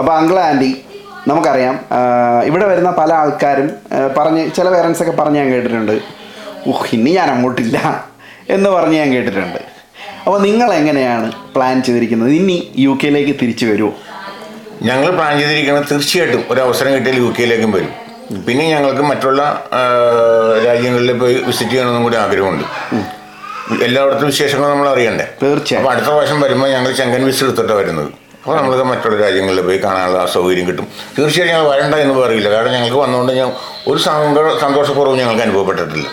അപ്പോൾ uncle anti നമുക്കറിയാം ഇവിടെ വരുന്ന പല ആൾക്കാരും പറഞ്ഞ് ചില പേരൻസ് ഒക്കെ പറഞ്ഞ് ഞാൻ കേട്ടിട്ടുണ്ട്. ഓഹ് ഇനി ഞാൻ അങ്ങോട്ടില്ല എന്ന് പറഞ്ഞ് ഞാൻ കേട്ടിട്ടുണ്ട്. അപ്പോൾ നിങ്ങൾ എങ്ങനെയാണ് പ്ലാൻ ചെയ്തിരിക്കുന്നത്? ഇനി യു കെയിലേക്ക് തിരിച്ചു വരുമോ ഞങ്ങൾ പ്ലാൻ ചെയ്തിരിക്കുന്നത് തീർച്ചയായിട്ടും ഒരു അവസരം കിട്ടിയാൽ യു കെയിലേക്കും വരും. പിന്നെ ഞങ്ങൾക്ക് മറ്റുള്ള രാജ്യങ്ങളിൽ പോയി വിസിറ്റ് ചെയ്യണമെന്നും കൂടി ആഗ്രഹമുണ്ട്. എല്ലായിടത്തും വിശേഷങ്ങൾ നമ്മൾ അറിയണ്ടേ? തീർച്ചയായും. അപ്പോൾ അടുത്ത പ്രാവശ്യം വരുമ്പോൾ ഞങ്ങൾ ചെങ്കൻ വിസ എടുത്തിട്ടാണ് വരുന്നത്. അപ്പോൾ നമ്മൾക്ക് മറ്റുള്ള രാജ്യങ്ങളിൽ പോയി കാണാനുള്ള ആ സൗകര്യം കിട്ടും. തീർച്ചയായും ഞങ്ങൾ വരണ്ട എന്ന് പറയില്ല. കാരണം ഞങ്ങൾക്ക് വന്നുകൊണ്ട് ഞാൻ ഒരു സന്തോഷക്കുറവും ഞങ്ങൾക്ക് അനുഭവപ്പെട്ടിട്ടില്ല.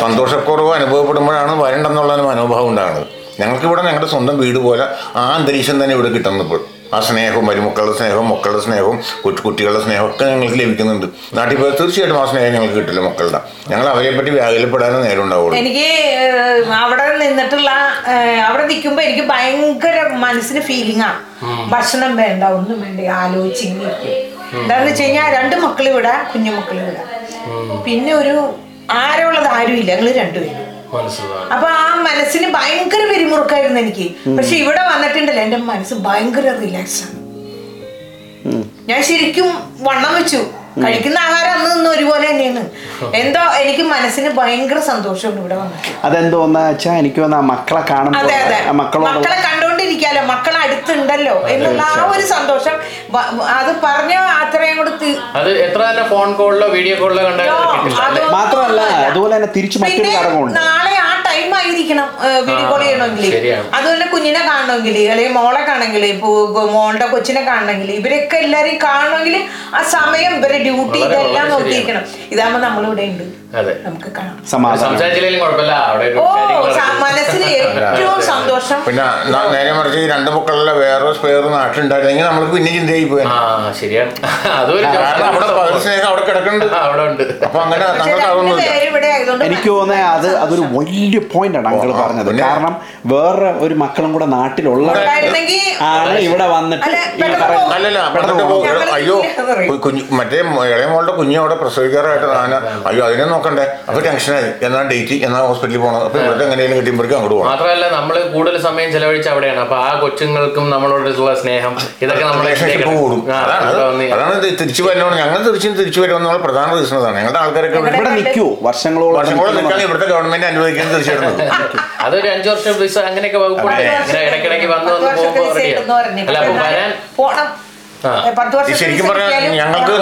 സന്തോഷക്കുറവ് അനുഭവപ്പെടുമ്പോഴാണ് വരണ്ടെന്നുള്ള മനോഭാവം ഉണ്ടാകുന്നത്. ഞങ്ങൾക്കിവിടെ ഞങ്ങളുടെ സ്വന്തം വീട് പോലെ ആ അന്തരീക്ഷം തന്നെ ഇവിടെ കിട്ടുന്നപ്പോൾ ആ സ്നേഹവും മരുമക്കളുടെ സ്നേഹവും മക്കളുടെ സ്നേഹവും കുട്ടി കുട്ടികളുടെ സ്നേഹവും ഒക്കെ ഞങ്ങൾക്ക് ലഭിക്കുന്നുണ്ട്. നാട്ടിൽ പോയി തീർച്ചയായിട്ടും ആ സ്നേഹം ഞങ്ങൾക്ക് കിട്ടില്ല മക്കളുടെ. ഞങ്ങൾ അവരെ പറ്റി വ്യാകുലപ്പെടാനും നേരം ഉണ്ടാവുള്ളൂ എനിക്ക് അവിടെ നിന്നിട്ടുള്ള അവിടെ നിൽക്കുമ്പോ എനിക്ക് ഭയങ്കര മനസ്സിന് ഫീലിംഗ് ആണ് ഭക്ഷണം വേണ്ട ഒന്നും വേണ്ട ആലോചിച്ച് എന്താണെന്ന്. വെച്ച് കഴിഞ്ഞാൽ രണ്ട് മക്കൾ ഇവിടെ കുഞ്ഞു മക്കൾ ഇവിടെ. പിന്നെ ഒരു ആരുള്ളത് ഇല്ല ഞങ്ങൾ രണ്ടുപേരും. അപ്പൊ ആ മനസ്സിന് ഭയങ്കര പിരിമുറുക്കായിരുന്നു എനിക്ക്. പക്ഷെ ഇവിടെ വന്നിട്ടുണ്ടല്ലോ എന്റെ മനസ്സ് ഭയങ്കര റിലാക്സ് ആണ്. ഞാൻ ശരിക്കും വണ്ണം വെച്ചു. കഴിക്കുന്ന ആഹാരം അന്ന് ഇന്ന് ഒരുപോലെ തന്നെയാണ്. എന്തോ എനിക്ക് മനസ്സിന് ഭയങ്കര സന്തോഷമുണ്ട് ഇവിടെ വന്നിട്ട്. അതെന്തോ വെച്ചാൽ എനിക്ക് മക്കളെ കാണുമ്പോൾ അതെ അതെ. മക്കളെ കണ്ടോണ്ടിരിക്കാലോ മക്കൾ അടുത്തുണ്ടല്ലോ എന്നുള്ള ആ ഒരു സന്തോഷം അത് പറഞ്ഞ അത്രയും കൂടെ അത് എത്ര തന്നെ ഫോൺ കോളിലോ വീഡിയോ കോളിലോ കണ്ടാലും മാത്രമല്ല അതുപോലെ തന്നെ തിരിച്ചു മറ്റൊരു ഘടകമുണ്ട് നാളെ ആ ടൈം ആയിരിക്കണം വീഡിയോ കോൾ ചെയ്യണമെങ്കിൽ ശരിയാണ്. അതുപോലെ കുഞ്ഞിനെ കാണണമെങ്കിൽ അല്ലെങ്കിൽ മോളെ കാണണമെങ്കിൽ ഇപ്പൊ മോളുടെ കൊച്ചിനെ കാണണമെങ്കിൽ ഇവരൊക്കെ എല്ലാരെയും കാണണമെങ്കിൽ ആ സമയം ഇവരെ ഡ്യൂട്ടി ഇതെല്ലാം നോക്കിയിരിക്കണം. ഇതാകുമ്പോ നമ്മളിവിടെ ഉണ്ട്. നമുക്ക് കാണാം. സമാധാനം. സംസാരിച്ചില്ലെങ്കിലും കുഴപ്പമില്ല. അവിടെ ഒരു ഓ സ- മനസ്സിന് ഏറ്റവും സന്തോഷം. പിന്നെ ന- നേരെ മറിച്ച് ഈ രണ്ട് മക്കളുടെ വേറെ സ്പെയർ നാട്ടിലുണ്ടായിരുന്നെങ്കിൽ നമ്മൾ പിന്നെ ചിന്തയായി പോയി ആ ശരിയാണ്. അതൊരു കാരണം അവിടെ പകുതി സ്നേഹം അവിടെ കിടക്കുന്നുണ്ട്. ആ, അവിടെ ഉണ്ട്. അപ്പൊ അങ്ങനെ പക്ഷെ ഞങ്ങൾക്ക് അതൊന്നുമില്ല. രണ്ടുപേരും ഇവിടെ ആയതുകൊണ്ട് എനിക്ക് തോന്നുന്നത് അത് അതൊരു വലിയ പോയിന്റ് ആണ് അങ്കിൾ ആ, പറഞ്ഞത്. പിന്നെ- കാരണം വേറെ ഒരു മക്കളും കൂടെ നാട്ടിലുള്ള ഉണ്ടായിരുന്നെങ്കിൽ ആണ് ഇവിടെ വന്നിട്ട് അല്ല, ഈ പെട്ടെന്ന് പറയുന്ന- പോകും. അല്ലല്ല പെട്ടെന്ന് വന്നിട്ട് പോകും. പോ- ഞങ്ങൾ അയ്യോ കുഞ്ഞ് മറ്റേ ഇളയ മോളുടെ കുഞ്ഞ് അവിടെ പ്രസവിക്കാറായിട്ട് അയ്യോ അതിനെ നോക്കണ്ടേ? അപ്പൊ ടെൻഷനായി. എന്നാ ഡേറ്റ്? എന്നാ ഹോസ്പിറ്റലിൽ പോകണം അപ്പൊ ഇവർക്ക് എങ്ങനെയും കിട്ടിയപ്പോഴേക്കും അങ്ങോട്ട് പോകണം മാത്രമല്ല നമ്മൾ കൂടുതൽ സമയം ചെലവഴിച്ച അവിടെയാണ്. അപ്പൊ ആ കൊച്ചുങ്ങൾക്കും നമ്മളോടുള്ള സ്നേഹം ഇതൊക്കെ നമ്മളെ റിലേഷൻഷിപ്പ് കൂടും. അതാണ്. അതാണ് ഇത് തിരിച്ചു വരണം ഞങ്ങൾ തിരിച്ചും തിരിച്ചു വരുമെന്നുള്ള പ്രധാന റീസൺ അതാണ്. ഞങ്ങളുടെ ആൾക്കാരൊക്കെ ഇവിടെ നിൽക്കൂ വർഷങ്ങളോളം വർഷങ്ങളോളം. നിൽക്കാൻ ഇവിടുത്തെ ഗവൺമെന്റ് അനുവദിക്കുന്നത് തീർച്ചയായിട്ടും അതൊരു അഞ്ചു വർഷം വിസ അങ്ങനെയൊക്കെ വകുപ്പുണ്ട്. ഇടയ്ക്കിടയ്ക്ക് വന്നു വന്ന് പോകുമ്പോൾ. അല്ല വരാൻ പത്ത് ശരിക്കും പറഞ്ഞാൽ ഞങ്ങൾക്ക്.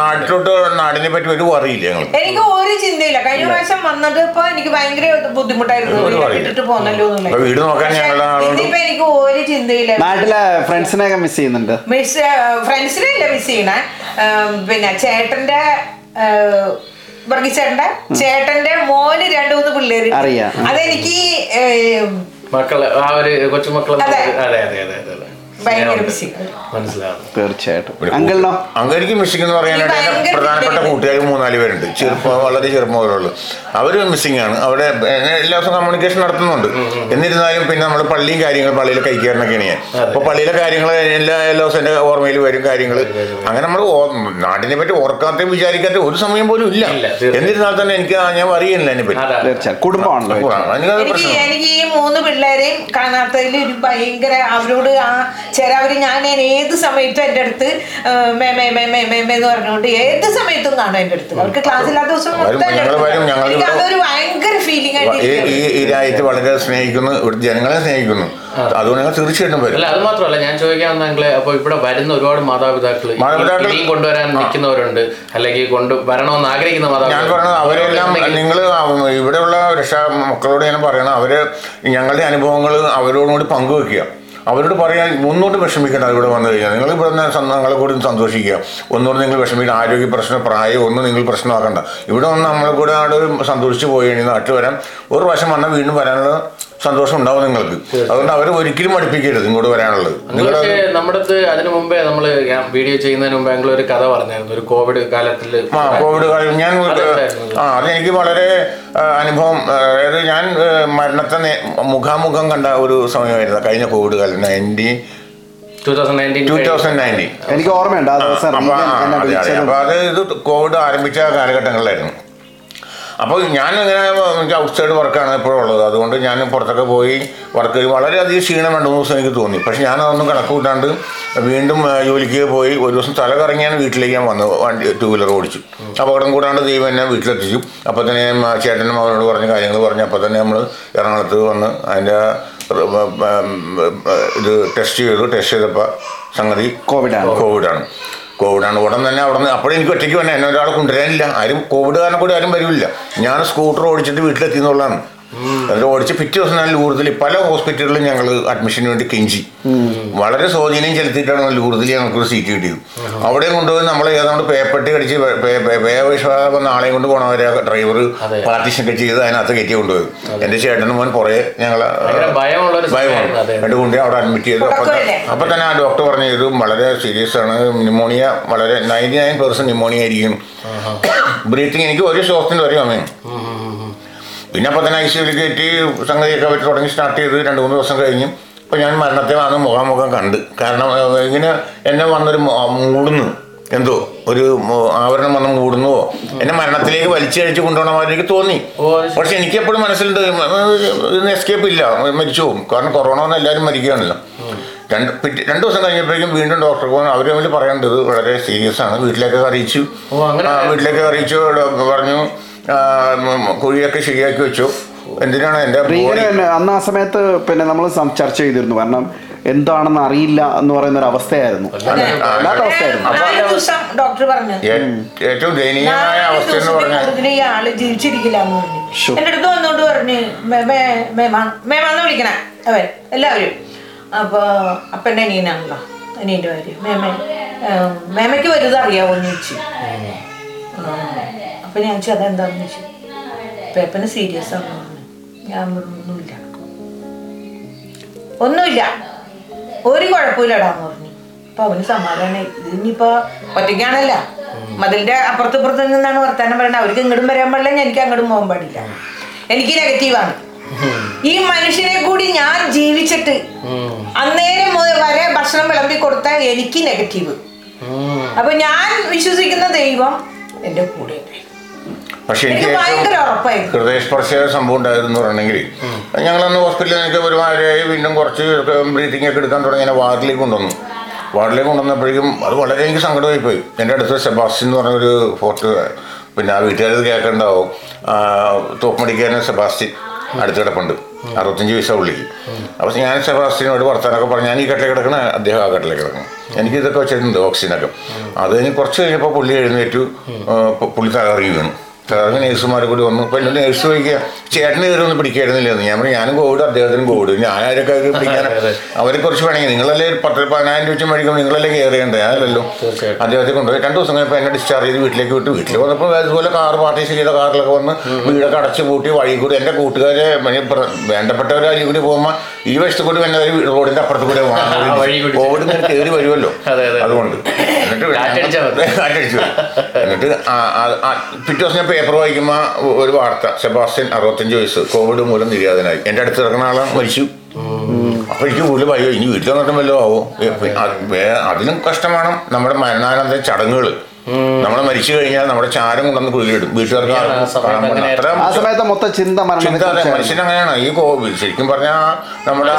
നാട്ടിലോട്ട് നാടിനെ പറ്റി ഒരു അറിയില്ല ഞങ്ങൾക്ക്. എനിക്ക് ഒരു ചിന്തയില്ല. കഴിഞ്ഞ പ്രാവശ്യം വന്നത് ഇപ്പൊ എനിക്ക് ഭയങ്കര ബുദ്ധിമുട്ടായിരുന്നു. ഇട്ടിട്ട് പോന്നല്ലോ വീട് നോക്കാൻ ഞങ്ങളുടെ എനിക്ക് ഒരു ചിന്തയില്ല. നാട്ടിലെ ഫ്രണ്ട്സിനെ മിസ് ചെയ്യുന്നുണ്ട്. മിസ് ഫ്രണ്ട്സിനെ ഇല്ല മിസ് ചെയ്യണേ. പിന്നെ ചേട്ടന്റെ വർഗീച്ചേട്ടന്റെ ചേട്ടന്റെ മോന് രണ്ടു മൂന്ന് പിള്ളേര്. അറിയാം. അതെനിക്ക് മക്കൾ ആ ഒരു കൊച്ചുമക്കളെ അതെ അതെ അതെ അതെ. ഭയങ്കര ചെയ്യും മനസ്സിലാവും തീർച്ചയായിട്ടും. അങ്കിളിനോ? അങ്ങേക്ക് മിസ്സിംഗ് എന്ന് പറയാനായിട്ട് എന്റെ പ്രധാനപ്പെട്ട. കൂട്ടുകാർ മൂന്നാൽ പേരുണ്ട്. ചെറുപ്പം വളരെ ചെറുപ്പം അവർ മിസ്സിംഗ് ആണ്. അവിടെ എല്ലാ ദിവസവും കമ്മ്യൂണിക്കേഷൻ നടത്തുന്നുണ്ട്. എന്നിരുന്നാലും പിന്നെ നമ്മൾ പള്ളിയും കാര്യങ്ങൾ പള്ളിയിലെ കൈക്കാരനൊക്കെയാണ് ഞാൻ അപ്പോൾ പള്ളിയിലെ കാര്യങ്ങൾ എല്ലാ എല്ലാ ദിവസവും എന്റെ ഓർമ്മയിൽ വരും കാര്യങ്ങൾ. അങ്ങനെ നമ്മൾ നാടിനെ പറ്റി ഓർക്കാത്ത വിചാരിക്കാത്ത ഒരു സമയം പോലും ഇല്ല. എന്നിരുന്നാൽ തന്നെ എനിക്ക് ഞാൻ അറിയില്ല അതിനെ പറ്റി. കുടുംബമാണല്ലോ എനിക്ക് ഈ മൂന്ന് പിള്ളേരെയും കാണാത്തതിൽ ഒരു ഭയങ്കര അവരോട് ആ ചിലവര് ഞാൻ ഏത് സമയത്തും എന്റെ അടുത്ത് മേമേ മേ മേ മേ മേ മേ മേ എന്ന് പറഞ്ഞുകൊണ്ട് ഏത് സമയത്തും കാണും എന്റെ അടുത്ത്. അവർക്ക് ക്ലാസ് ഇല്ലാത്ത ദിവസം എനിക്ക് അതൊരു ഭയങ്കര ഫീലിംഗ് ആയിട്ട് ഈ ഈ ഇരിക്കുകയാണ്. ഈ രാജ്യത്ത് വളരെ സ്നേഹിക്കുന്നു ഇവിടുത്തെ ജനങ്ങളെ സ്നേഹിക്കുന്നു. അതുകൊണ്ട് ഞങ്ങൾ തീർച്ചയായിട്ടും വരും. അല്ല അത് മാത്രമല്ല ഞാൻ ചോദിക്കാന്നെങ്കിൽ അപ്പൊ ഇവിടെ വരുന്ന ഒരുപാട് മാതാപിതാക്കൾ മാതാപിതാക്കൾ- ഇനിയും കൊണ്ടുവരാൻ നിൽക്കുന്നവരുണ്ട്. അല്ലെങ്കിൽ കൊണ്ട് വരണമെന്ന് ആഗ്രഹിക്കുന്ന ഞാൻ മാതാപിതാക്കൾ അവരെല്ലാം നിങ്ങൾ ഇവിടെയുള്ള രക്ഷാ മക്കളോട് ഞാൻ പറയണം. അവർ ഞങ്ങളുടെ അനുഭവങ്ങൾ അവരോടുകൂടി പങ്കുവെക്കുക. അവരോട് പറയാൻ ഒന്നുകൊണ്ട് വിഷമിക്കേണ്ട ഇവിടെ വന്നു കഴിഞ്ഞാൽ നിങ്ങൾ ഇവിടെ ഞങ്ങളെ കൂടി സന്തോഷിക്കുക. ഒന്നുകൊണ്ട് നിങ്ങൾ വിഷമിക്കുക ആരോഗ്യ പ്രശ്നം പ്രായം ഒന്നും നിങ്ങൾ പ്രശ്നമാക്കണ്ട. ഇവിടെ വന്ന് നമ്മളെ കൂടെ അവിടെ സന്തോഷിച്ച് പോയി കഴിഞ്ഞാൽ നാട്ടിൽ വരാൻ ഒരു പ്രാവശ്യം വന്നാൽ വീണ്ടും വരാനുള്ള സന്തോഷം ഉണ്ടാവും നിങ്ങൾക്ക് അതുകൊണ്ട് അവരെ ഒരിക്കലും മടുപ്പിക്കരുത് ഇങ്ങോട്ട് വരാനുള്ളത്. പക്ഷേ നമ്മുടെ അടുത്ത് അതിനു മുമ്പേ നമ്മൾ വീഡിയോ ചെയ്യുന്നതിന് മുമ്പ് ഞങ്ങൾ ഒരു കഥ പറഞ്ഞായിരുന്നു. ഒരു കോവിഡ് കാലത്തിൽ ആ കോവിഡ് കാലം ഞാൻ? ആ അതെനിക്ക് വളരെ അനുഭവം അതായത് ഞാൻ മരണത്തെ മുഖാമുഖം കണ്ട ഒരു സമയമായിരുന്നു. കഴിഞ്ഞ കോവിഡ് കാലം നയന്റീൻ എനിക്ക് ഓർമ്മയുണ്ട്. അതെ, അതെ. വിളിച്ചതും. അപ്പൊ അത് ഇത് കോവിഡ് ആരംഭിച്ച കാലഘട്ടങ്ങളിലായിരുന്നു. അപ്പോൾ ഞാൻ ഇങ്ങനെ എനിക്ക് ഔട്ട്സൈഡ് വർക്കാണ് എപ്പോഴും ഉള്ളത്. അതുകൊണ്ട് ഞാൻ പുറത്തൊക്കെ പോയി വർക്ക് വളരെയധികം ക്ഷീണം രണ്ട് മൂന്ന് ദിവസം എനിക്ക് തോന്നി. പക്ഷെ ഞാൻ അതൊന്നും കണക്ക് കൂട്ടാണ്ട് വീണ്ടും ജോലിക്ക് പോയി ഒരു ദിവസം തല കറങ്ങിയാണ് വീട്ടിലേക്ക് ഞാൻ വന്നു വണ്ടി ടൂ വീലർ ഓടിച്ചു. അപകടം കൂടാണ്ട് ദൈവം എന്നെ വീട്ടിലെത്തിച്ചു. അപ്പോൾ തന്നെ ചേട്ടനും അവരോട് പറഞ്ഞ കാര്യങ്ങൾ പറഞ്ഞു അപ്പോൾ തന്നെ നമ്മൾ എറണാകുളത്ത് വന്ന് അതിന്റെ ഇത് ടെസ്റ്റ് ചെയ്തു. ടെസ്റ്റ് ചെയ്തപ്പോൾ സംഗതി കോവിഡാണ്. കോവിഡാണ് കോവിഡാണ് ഉടൻ തന്നെ അവിടെ നിന്ന് അപ്പോഴും എനിക്ക് ഒറ്റയ്ക്ക് വന്നെ. എന്നെ ഒരാൾ കൊണ്ടുവരാനില്ല. ആരും കോവിഡ് കാരണം കൂടി ആരും വരില്ല. ഞാൻ സ്കൂട്ടർ ഓടിച്ചിട്ട് വീട്ടിലെത്തി എന്നുള്ളതാണ്. അത് ഓടിച്ച് പിറ്റേ ദിവസം ഞാൻ ലൂർദിൽ പല ഹോസ്പിറ്റലിലും ഞങ്ങൾ അഡ്മിഷന് വേണ്ടി കെഞ്ചി വളരെ സ്വാധീനം ചെലുത്തിയിട്ടാണ് ലൂർദിൽ ഞങ്ങൾക്ക് സീറ്റ് കിട്ടിയത്. അവിടെ കൊണ്ടുപോയി നമ്മൾ ഏതാണ്ട് പേപ്പട്ടി കടിച്ച് വേവിഷ്വാ നാളെയും കൊണ്ട് പോണവരെ ഡ്രൈവർ. പാർട്ടീഷൻ ഒക്കെ ചെയ്ത് അതിനകത്ത് കയറ്റി കൊണ്ടുപോയി. എന്റെ ചേട്ടനും മോൻ പുറകെ ഞങ്ങൾ ഭയമാണ് ഭയമുള്ളൊരു സമയമായിരുന്നു, അതെ. രണ്ട് കൊണ്ട് അവിടെ അഡ്മിറ്റ് ചെയ്തു. അപ്പോൾ അപ്പൊ തന്നെ ആ ഡോക്ടർ പറഞ്ഞു ഇത് വളരെ സീരിയസ് ആണ്. ന്യൂമോണിയ വളരെ നയന്റി നയൻ പെർസെന്റ് ന്യൂമോണിയ ആയിരിക്കും ബ്രീത്തിങ് എനിക്ക് ഒരു ശ്വാസത്തിന്റെ വരെ അമ്മയും പിന്നെ അപ്പോൾ തന്നെ ഐ സിയിൽ കയറ്റി സംഗതിയൊക്കെ വെച്ച് തുടങ്ങി സ്റ്റാർട്ട് ചെയ്ത് രണ്ട് മൂന്ന് ദിവസം കഴിഞ്ഞു അപ്പോൾ ഞാൻ മരണത്തെ വന്ന് മുഖാമുഖം കണ്ട്. കാരണം ഇങ്ങനെ എന്നെ വന്നൊരു മൂടുന്നു. എന്തോ? ഒരു ആവരണം വന്ന് മൂടുന്നുവോ എന്നെ മരണത്തിലേക്ക് വലിച്ചഴിച്ച് കൊണ്ടുപോകണ മാതിരി എനിക്ക് തോന്നി. പക്ഷെ എനിക്ക് എപ്പോഴും മനസ്സിലുണ്ട് ഇതിന് എസ്കേപ്പ് ഇല്ല. മരിച്ചു പോകും. കാരണം കൊറോണ വന്ന് എല്ലാവരും മരിക്കുകയാണല്ലോ. രണ്ട് പിറ്റേ രണ്ട് ദിവസം കഴിഞ്ഞപ്പോഴേക്കും വീണ്ടും ഡോക്ടർ പോകുന്നു അവർ തമ്മിൽ പറയേണ്ടത് വളരെ സീരിയസ് ആണ്. വീട്ടിലേക്ക് അറിയിച്ചു. വീട്ടിലേക്കൊക്കെ വീട്ടിലേക്ക് അറിയിച്ചു പറഞ്ഞു. കുഴിയൊക്കെ ശരിയാക്കി വെച്ചു. എന്തിനാണ് എന്റെ അന്ന് ആ സമയത്ത് പിന്നെ നമ്മൾ ചർച്ച ചെയ്തിരുന്നു. കാരണം എന്താണെന്ന് അറിയില്ല എന്ന് പറയുന്ന ഒരു അവസ്ഥയായിരുന്നു. ഏറ്റവും ദയനീയമായ അവസ്ഥ എന്ന് പറഞ്ഞാൽ ആൾ ജീവിച്ചിരിക്കില്ല എന്ന് പറഞ്ഞു. ശോ. എന്റെ അടുത്ത് വന്നോണ്ട് പറഞ്ഞു "മേ- മേ- മേമ മേമാന്ന് വിളിക്കണേ? എല്ലാവരും. അപ്പൊ അപ്പന്റെ അനിയനാണല്ലോ അനിയന്റെ ഭാര്യ മേമ മേമയ്ക്ക് വലുത് അറിയാവോന്ന് ചോദിച്ചു. അപ്പൊ ഞാൻ ചോദിച്ചു അതെന്താന്ന് വെച്ചു പേപ്പന് സീരിയസ് ആവുന്നു ഞാൻ ഒന്നുമില്ല. ഒന്നുമില്ല? ഒരു കുഴപ്പമില്ലടാന്ന് പറഞ്ഞു. അപ്പൊ അവന് സമാധാനം ഇതിനിപ്പോ ഒറ്റയ്ക്കാണല്ല. മതിലിന്റെ അപ്പുറത്ത് ഇപ്പുറത്ത് നിന്നാണ് വർത്താനം പറയുന്നത് അവർക്ക് ഇങ്ങോട്ടും വരാൻ പാടില്ല എനിക്ക് അങ്ങോട്ടും പോകാൻ പാടില്ല. എനിക്ക് നെഗറ്റീവാണ് ഈ മനുഷ്യനെ കൂടി ഞാൻ ജീവിച്ചിട്ട് അന്നേരം വരെ ഭക്ഷണം വിളമ്പി കൊടുത്ത എനിക്ക് നെഗറ്റീവ് അപ്പൊ ഞാൻ വിശ്വസിക്കുന്ന ദൈവം എന്റെ കൂടെ ഉണ്ട്. പക്ഷെ എനിക്ക് ഹൃദയസ്പർശിയുടെ സംഭവം ഉണ്ടായിരുന്നു പറഞ്ഞെങ്കിൽ. ഞങ്ങളന്ന് ഹോസ്പിറ്റലിൽ നിന്നൊക്കെ ഒരുമാതിരി വീണ്ടും കുറച്ച് ബ്രീത്തിങ് ഒക്കെ എടുക്കാൻ തുടങ്ങി. ഞാൻ വാർഡിലേക്ക് കൊണ്ടുവന്നു. വാർഡിലേക്ക് കൊണ്ടുവന്നപ്പോഴേക്കും അത് വളരെ എനിക്ക് സങ്കടമായി പോയി എന്റെ അടുത്ത് സെബാസ്റ്റ്യൻ എന്ന് പറഞ്ഞൊരു ഫോർട്ട് പിന്നെ ആ വീട്ടുകാരത് കേൾക്കണ്ടാവും. തോപ്പടിക്കാനും സെബാസ്റ്റ്യൻ അടുത്ത് കിടപ്പുണ്ട്. അറുപത്തഞ്ച് വയസ്സ ഉള്ളിക്ക് അപ്പോൾ ഞാൻ സെബാസ്റ്റിനോട് വർത്താനൊക്കെ പറഞ്ഞു ഞാൻ ഈ കട്ടിൽ കിടക്കണ. അദ്ദേഹം ആ കട്ടിൽ കിടക്കണം എനിക്ക് ഇതൊക്കെ വെച്ചിട്ടുണ്ട് ഓക്സിജനൊക്കെ. അത് കഴിഞ്ഞ് കുറച്ച് കഴിഞ്ഞപ്പോൾ പുള്ളി എഴുന്നേറ്റു. പുള്ളി തകറി വീണു. തകർന്ന് നേഴ്സുമാരെ കൂടി വന്നു. അപ്പം എന്റെ നേഴ്സ് ചോദിക്കുക ചേട്ടന് കയറി പിടിക്കായിരുന്നില്ലെന്ന് ഞാൻ പറഞ്ഞു ഞാനും കോവിഡ് അദ്ദേഹത്തിനും കോവിഡ് ഞാൻ ആരൊക്കെ പിടിക്കാൻ അവരെ കുറച്ച് വേണമെങ്കിൽ നിങ്ങളല്ലേ പത്ത് പതിനായിരം രൂപ മേടിക്കുമ്പോൾ നിങ്ങളല്ലേ കെയർ ചെയ്യണ്ടേ അതല്ലല്ലോ അദ്ദേഹത്തെ കൊണ്ടുപോയി. രണ്ട് ദിവസം കഴിഞ്ഞപ്പോൾ എന്നെ ഡിസ്ചാർജ് ചെയ്ത് വീട്ടിലേക്ക് വിട്ടു. വീട്ടിൽ വന്നപ്പോൾ അതുപോലെ കാർ പാർട്ടീഷൻ ചെയ്ത കാറിലൊക്കെ വന്ന് വീടൊക്കെ അടച്ചു പൂട്ടി വഴി കൂടി എന്റെ കൂട്ടുകാരെ വേണ്ടപ്പെട്ടവരെ വഴി കൂടി പോകുമ്പോൾ ഈ വശത്ത് കൂടി വന്നവർ റോഡിന്റെ അപ്പുറത്ത് കൂടി പോകണം കോവിഡ് കയറി വരുമല്ലോ അതെ, അതെ. അതുകൊണ്ട്. എന്നിട്ട് കാറ്റടിച്ചാ. എന്നിട്ട് പിറ്റേ ദിവസം ഞാൻ പേപ്പർ വായിക്കുമ്പോൾ ഒരു വാർത്ത. സെബാസ്റ്റ്യൻ അറുപത്തഞ്ച് വയസ്സ്. കോവിഡ് മൂലം നിര്യാതനായി. എന്റെ അടുത്ത് കിടക്കുന്ന ആളെ മരിച്ചു. അപ്പൊ എനിക്ക് കൂടുതൽ ഭയോ ഇനി വീട്ടിൽ വന്നിട്ടും വല്ലതും ആവോ. അതിനും കഷ്ടമാണ് നമ്മുടെ മരണാനന്തര ചടങ്ങുകൾ നമ്മൾ മരിച്ചു കഴിഞ്ഞാൽ നമ്മുടെ ചാരം കൊണ്ടുവന്ന് കുഴിയിടും വീട്ടുകാർക്ക് ആ സമയത്ത് മൊത്തം ചിന്ത. മനുഷ്യൻ അങ്ങനെയാണ്. ഈ കോവിഡ് ശരിക്കും പറഞ്ഞാൽ നമ്മുടെ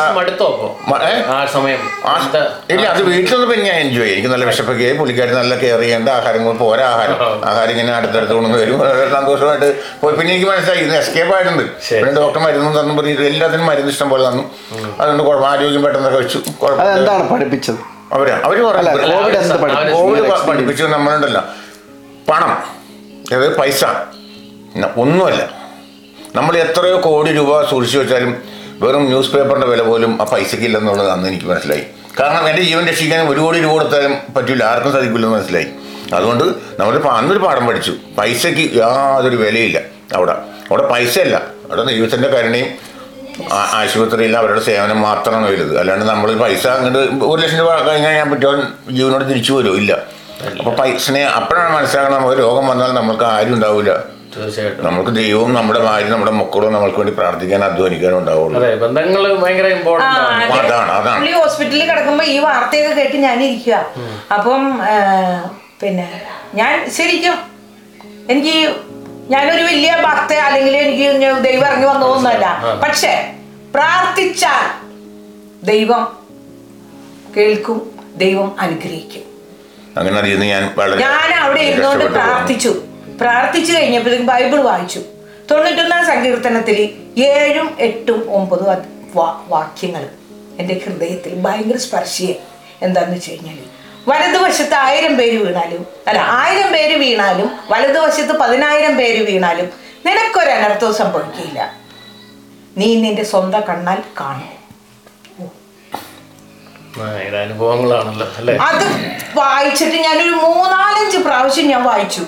ഇല്ല അത് വീട്ടിലൊന്നും പിന്നെ ഞാൻ എൻജോയ് എനിക്ക് നല്ല വിശപ്പൊക്കെ പുള്ളിക്കാരി നല്ല കെയർ ചെയ്യേണ്ട ആഹാരങ്ങൾ പോരാ ആഹാരം. ആഹാരം ഇങ്ങനെ അടുത്തടുത്ത് കൊണ്ടു വരും സന്തോഷമായിട്ട് പോയി. പിന്നെ എനിക്ക് മനസ്സിലായി ഇന്ന് എസ്കേപ്പ് ആയിട്ടുണ്ട്. പിന്നെ ഡോക്ടർ മരുന്നും തന്നു പറഞ്ഞു എല്ലാത്തിനും മരുന്ന് ഇഷ്ടം പോലെ തന്നു. അതുകൊണ്ട് കുഴപ്പം ആരോഗ്യം പെട്ടെന്നൊക്കെ വെച്ചു. കുഴപ്പമില്ല. അതെന്താണ് പഠിപ്പിച്ചത്? അവർ അവർ കോവിഡ് പഠിപ്പിച്ചു? കോവിഡ് നിങ്ങളുടെ പ- നമ്മളുണ്ടല്ല പണം. അതായത് പൈസ. ഒന്നുമല്ല. നമ്മൾ എത്രയോ കോടി രൂപ സൂക്ഷിച്ചു വെച്ചാലും വെറും ന്യൂസ് പേപ്പറിന്റെ വില പോലും ആ പൈസയ്ക്ക് ഇല്ലെന്നുള്ളത് അന്ന് എനിക്ക് മനസ്സിലായി. കാരണം എന്റെ ജീവൻ രക്ഷിക്കാൻ ഒരു കോടി രൂപ കൊടുത്താലും പറ്റില്ല ആർക്കും സാധിക്കില്ലെന്ന് മനസ്സിലായി. അതുകൊണ്ട് നമ്മൾ അന്നൊരു പാഠം പഠിച്ചു. പൈസയ്ക്ക് യാതൊരു വിലയില്ല അവിടെ. അവിടെ പൈസയല്ല. അവിടെ ദൈവത്തിന്റെ കരുണയും ആശുപത്രിയിൽ അവരുടെ സേവനം മാത്രമാണ് വരുന്നത് അല്ലാണ്ട് നമ്മൾ പൈസ അങ്ങോട്ട് ഒരു ലക്ഷം രൂപ കഴിഞ്ഞാൽ ഞാൻ പറ്റുമോ ജീവനോട് തിരിച്ചു വരുമോ ഇല്ല. അപ്പൊ പൈസനെ അപ്പോഴാണ് മനസ്സിലാക്കണം നമുക്ക് രോഗം വന്നാൽ നമുക്ക് ആരും ഉണ്ടാവില്ല തീർച്ചയായിട്ടും. നമുക്ക് ദൈവവും നമ്മുടെ ഭാര്യ നമ്മുടെ മക്കളും നമ്മൾക്ക് വേണ്ടി പ്രാർത്ഥിക്കാൻ അധ്വാനിക്കാനും ഉണ്ടാവുള്ളൂ. ഭയങ്കര ആണ്. അതാണ്, അതാണ്. ഹോസ്പിറ്റലിൽ കിടക്കുമ്പോ ഈ വാർത്തയൊക്കെ കേട്ട് ഞാൻ ഇരിക്കുക അപ്പം പിന്നെ ഞാൻ ശരിക്കും എനിക്ക് ഞാനൊരു വലിയ ഭക്ത അല്ലെങ്കിൽ എനിക്ക് ദൈവം ഇറങ്ങി വന്നതൊന്നുമല്ല. പക്ഷെ പ്രാർത്ഥിച്ചാൽ ദൈവം കേൾക്കും ദൈവം അനുഗ്രഹിക്കും. അങ്ങനെ അറിയുന്ന ഞാൻ വളരെ ഞാൻ അവിടെ ഇരുന്നുകൊണ്ട് പ്രാർത്ഥിച്ചു. പ്രാർത്ഥിച്ചു കഴിഞ്ഞപ്പോഴേക്കും ബൈബിൾ വായിച്ചു. തൊണ്ണൂറ്റൊന്നാം സങ്കീർത്തനത്തിൽ ഏഴും എട്ടും ഒമ്പതും വാക്യങ്ങൾ എന്റെ ഹൃദയത്തിൽ ഭയങ്കര സ്പർശിയെ എന്താന്ന് വെച്ച് കഴിഞ്ഞാൽ വലതുവശത്ത് ആയിരം പേര് വീണാലും അല്ല ആയിരം പേര് വീണാലും വലതുവശത്ത് പതിനായിരം പേര് വീണാലും നിനക്കൊരു അനർത്ഥവും സംഭവിക്കില്ല. നീ നിന്റെ സ്വന്തം കണ്ണാൽ കാണും. അനുഭവങ്ങളാണല്ലോ അത് വായിച്ചിട്ട് ഞാനൊരു മൂന്നാലഞ്ച് പ്രാവശ്യം ഞാൻ വായിച്ചു.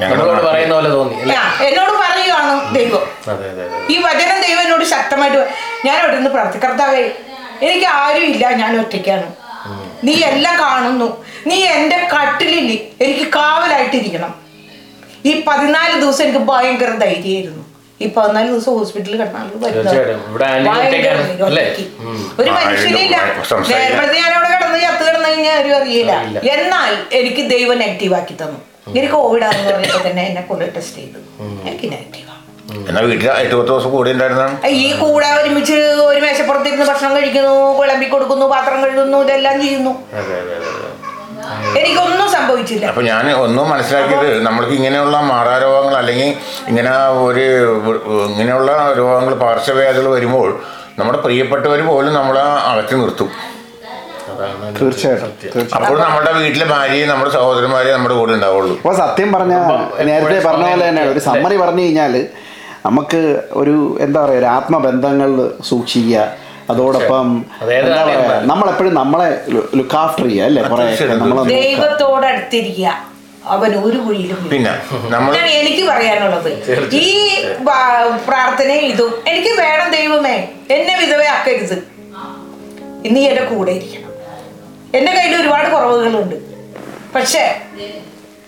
ഞങ്ങളുടെ പറയുന്ന പോലെ തോന്നി എന്നോട് പറയുവാണ് ദൈവം. ഈ വചനം ദൈവം എന്നോട് ശക്തമായിട്ട് ഞാൻ അവിടെ നിന്ന് പ്രാർത്ഥിക്കർത്താവേ എനിക്ക് ആരും ഇല്ല ഞാൻ ഒറ്റയ്ക്കാണ്. നീ എല്ലാം കാണുന്നു. നീ എന്റെ കട്ടിലിൽ എനിക്ക് കാവലായിട്ടിരിക്കണം. ഈ പതിനാല് ദിവസം എനിക്ക് ഭയങ്കര ധൈര്യമായിരുന്നു. ഈ പതിനാല് ദിവസം ഹോസ്പിറ്റലിൽ? ഉം. ഒരു മനുഷ്യനില്ല. നേരത്തെ ഞാൻ അവിടെ കിടന്ന് ചത്ത് കിടന്നു കഴിഞ്ഞാൽ ആരും അറിയില്ല. അറിയില്ല. എന്നാൽ എനിക്ക് ദൈവം നെഗറ്റീവ് ആക്കി തന്നു. എനിക്ക് കോവിഡ് ആണെന്ന് പറഞ്ഞപ്പോൾ തന്നെ എന്നെ കൊണ്ട് ടെസ്റ്റ് ചെയ്തു. എനിക്ക് നെഗറ്റീവാണ് എന്നാ വീട്ടിൽ എട്ട് പത്ത് ദിവസം കൂടി ഉണ്ടായിരുന്നാണ് ഈ കൂടെ ഒരുമിച്ച് ഒരു മേശപ്പുറത്തിരുന്ന് ഭക്ഷണം കഴിക്കുന്നു വിളമ്പി കൊടുക്കുന്നു പാത്രം കഴുകുന്നു ഇതെല്ലാം ചെയ്യുന്നു. എനിക്കൊന്നും സംഭവിച്ചില്ല. അപ്പൊ ഞാൻ ഒന്നും മനസ്സിലാക്കിയത് നമ്മൾക്ക് ഇങ്ങനെയുള്ള മാറാരോഗങ്ങൾ അല്ലെങ്കിൽ ഇങ്ങനെ ഒരു ഇങ്ങനെയുള്ള രോഗങ്ങൾ പാർശ്വവേദകൾ വരുമ്പോൾ നമ്മുടെ പ്രിയപ്പെട്ടവർ പോലും നമ്മളെ അകറ്റി നിർത്തും. അതാണ് തീർച്ചയായിട്ടും അപ്പോൾ നമ്മുടെ വീട്ടിലെ ഭാര്യയും നമ്മുടെ സഹോദരന്മാരെയും നമ്മുടെ കൂടെ ഉണ്ടാവുള്ളൂ. അപ്പോൾ സത്യം പറഞ്ഞ നേരത്തെ പറഞ്ഞ പോലെ തന്നെ ഒരു സമ്മറി പറഞ്ഞു കഴിഞ്ഞാൽ നമുക്ക് ഒരു എന്താ പറയുക ഒരു ആത്മബന്ധങ്ങൾ സൂക്ഷിക്കുക. അതോടൊപ്പം എന്താ പറയാ. നമ്മളെപ്പോഴും നമ്മളെ ലുക്ക് ആഫ്റ്റർ ചെയ്യുക അല്ലേ? കുറെ അവൻ ഒരു കുഴിയിലും. പിന്നെ നമ്മൾ എനിക്ക് പറയാനുള്ളത് ഈ പ്രാർത്ഥനയും ഇതും എനിക്ക് വേണം ദൈവമേ എന്നെ വിധവയാക്കരുത്. നീ എന്റെ കൂടെ ഇരിക്കണം. എന്റെ കയ്യിൽ ഒരുപാട് കുറവുകളുണ്ട്. പക്ഷേ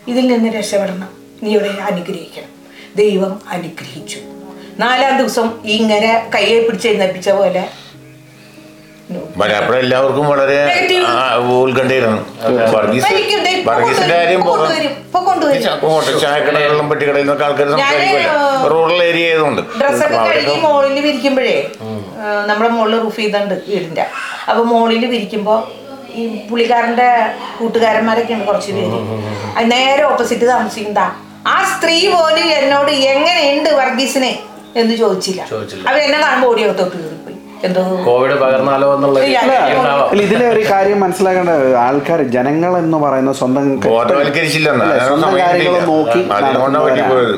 ഇതിൽ നിന്ന് രക്ഷപ്പെടണം. നീ ഇവിടെ അനുഗ്രഹിക്കണം. ദൈവം അനുഗ്രഹിച്ചു. നാലാം ദിവസം ഇങ്ങനെ കയ്യെ പിടിച്ച് എഴുന്നേപ്പിച്ച പോലെ. അപ്പോൾ എല്ലാവർക്കും വളരെ ഉത്കണ്ഠയിലാണ്. ഉത്കണ്ഠയായിരുന്നു വർഗീസ് വർഗീസിന്റെ കാര്യം ചായക്കടകളിലും പെട്ടിക്കടയിൽ നിന്നൊക്കെ ആൾക്കാർ സംസാരിക്കുമല്ലോ റൂറൽ ഏരിയ ആയതുകൊണ്ട്. ഡ്രസ്സൊക്കെ അപ്പൊ കഴുകി മോളിൽ വിരിക്കുമ്പോഴേ നമ്മുടെ മോളിൽ റൂഫ് ചെയ്തുണ്ട് വീടിന്റെ. അപ്പൊ മോളിൽ വിരിക്കുമ്പോ ഈ പുള്ളിക്കാരന്റെ കൂട്ടുകാരന്മാരൊക്കെ ഉണ്ട് കുറച്ച് പേര്. നേരെ ഓപ്പോസിറ്റ് താമസിക്കുന്നതാ. ആ സ്ത്രീ പോലും എന്നോട് എങ്ങനെയുണ്ട് വർഗീസിനെ? എന്ന് ചോദിച്ചില്ല. ചോദിച്ചില്ല. അവ എന്നെ കാണുമ്പോൾ ഓടി അകത്തോട്ട് കയറിപ്പോയി എന്തോ കോവിഡ് പകർന്നാലോ എന്നുള്ള ഉണ്ടാവാം. അല്ല ഇതിലെ ഒരു കാര്യം മനസ്സിലാക്കേണ്ട ആൾക്കാർ ജനങ്ങൾ എന്ന് പറയുന്ന സ്വന്തം ബോധവൽക്കരിച്ചില്ലെന്ന്? അല്ലേ, അതിനുള്ള സ്വന്തം സമയം കാര്യങ്ങൾ കിട്ടിയില്ല. നോക്കി അതുകൊണ്ടാണ് പറ്റി പോയത്.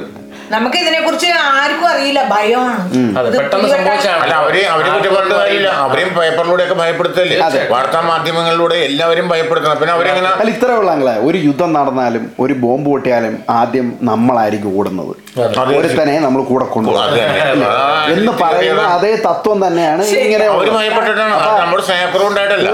നമുക്ക് ഇതിനെ കുറിച്ച് ആർക്കും അറിയില്ല. ഭയമാണ്. അതെ ഇത് പെട്ടെന്ന് സംഭവിച്ചാണ്. അല്ല അവർ അവരെ അവരെയും പേപ്പറിലൂടെ ഒക്കെ ഭയപ്പെടുത്തല്ലേ? അതെ. വാർത്താ മാധ്യമങ്ങളിലൂടെ എല്ലാവരും ഭയപ്പെടുത്തണം. പിന്നെ അവരെങ്ങനെ അല്ല ഇത്രേ ഉള്ളങ്ങളെ ഒരു യുദ്ധം നടന്നാലും ഒരു ബോംബ് പൊട്ടിയാലും ആദ്യം നമ്മളായിരിക്കും ഓടുന്നത്. അതുപോലെ ഒരുത്തനെ നമ്മൾ കൂടെ കൊണ്ടുപോകും എന്ന് പറയുന്ന അതേ. തത്വം തന്നെയാണ് ഇങ്ങനെ അവർ ഭയപ്പെട്ടിട്ടാണ്. നമ്മുടെ സ്നേഹക്കുറവുണ്ടായിട്ടല്ല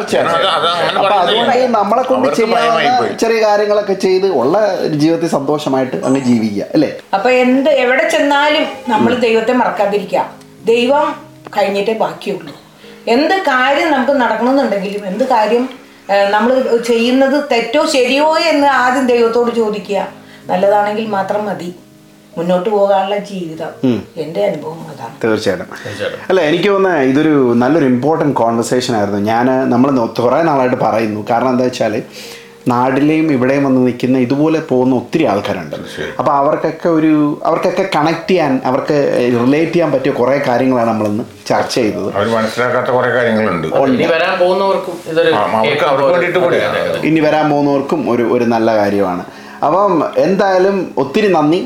അപ്പൊ അതുകൊണ്ട് നമ്മളെ കൊണ്ട് ചെയ്യാവുന്ന ചെറിയ കാര്യങ്ങളൊക്കെ ചെയ്ത് ഉള്ള ജീവിതത്തിൽ സന്തോഷമായിട്ട് അങ്ങ് ജീവിക്കുക അല്ലേ? അപ്പൊ എന്ത് എവിടെ ചെന്നാലും നമ്മൾ ദൈവത്തെ മറക്കാതിരിക്കുക. ദൈവം കഴിഞ്ഞിട്ടേ ബാക്കിയുള്ളൂ. എന്ത് കാര്യം നമുക്ക് നടക്കണമെന്നുണ്ടെങ്കിലും എന്ത് കാര്യം നമ്മൾ ചെയ്യുന്നത് തെറ്റോ ശരിയോ എന്ന് ആദ്യം ദൈവത്തോട് ചോദിക്കുക. നല്ലതാണെങ്കിൽ മാത്രം മതി. മുന്നോട്ട് പോകാനുള്ള ജീവിതം. എന്റെ അനുഭവം അതാണ്. തീർച്ചയായിട്ടും. അല്ല എനിക്ക് തോന്നുന്ന ഇതൊരു നല്ലൊരു ഇമ്പോർട്ടന്റ് കോൺവെർസേഷൻ ആയിരുന്നു. ഞാൻ നമ്മൾ കുറേ നാളായിട്ട് പറയുന്നു. കാരണം എന്താ വെച്ചാൽ നാട്ടിലെയും ഇവിടെയും വന്ന് നിൽക്കുന്ന ഇതുപോലെ പോകുന്ന ഒത്തിരി ആൾക്കാരുണ്ട്. അപ്പോൾ അവർക്കൊക്കെ ഒരു അവർക്കൊക്കെ കണക്ട് ചെയ്യാൻ അവർക്ക് റിലേറ്റ് ചെയ്യാൻ പറ്റിയ കുറേ കാര്യങ്ങളാണ് നമ്മളിന്ന് ചർച്ച ചെയ്തത്. അവർ മനസ്സിലാക്കാത്ത കുറേ കാര്യങ്ങളുണ്ട്. ഇനി വരാൻ പോകുന്നവർക്കും ഒരു ഒരു നല്ല കാര്യമാണ്. അപ്പം എന്തായാലും ഒത്തിരി നന്ദി.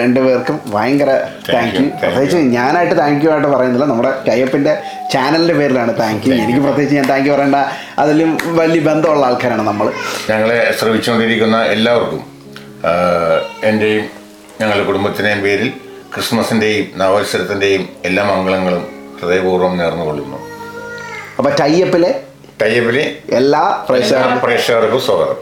രണ്ടുപേർക്കും ഭയങ്കര താങ്ക് യു you, പ്രത്യേകിച്ച് ഞാനായിട്ട് താങ്ക് യു ആയിട്ട് പറയുന്നില്ല. നമ്മുടെ കയ്യപ്പിന്റെ ചാനലിന്റെ പേരിലാണ് താങ്ക് യു എനിക്ക് പ്രത്യേകിച്ച് ഞാൻ താങ്ക് യു പറയേണ്ട അതിലും വലിയ ബന്ധമുള്ള ആൾക്കാരാണ് നമ്മൾ ഞങ്ങളെ ശ്രമിച്ചുകൊണ്ടിരിക്കുന്ന എല്ലാവർക്കും എന്റെയും ഞങ്ങളുടെ കുടുംബത്തിന്റെയും പേരിൽ ക്രിസ്മസിന്റെയും നവവത്സരത്തിന്റെയും എല്ലാ മംഗളങ്ങളും ഹൃദയപൂർവം നേർന്നുകൊള്ളുന്നു. അപ്പോൾ ടൈപ്പിലെ ടൈയപ്പിലെ എല്ലാ പ്രേക്ഷകർക്കും സ്വാഗതം.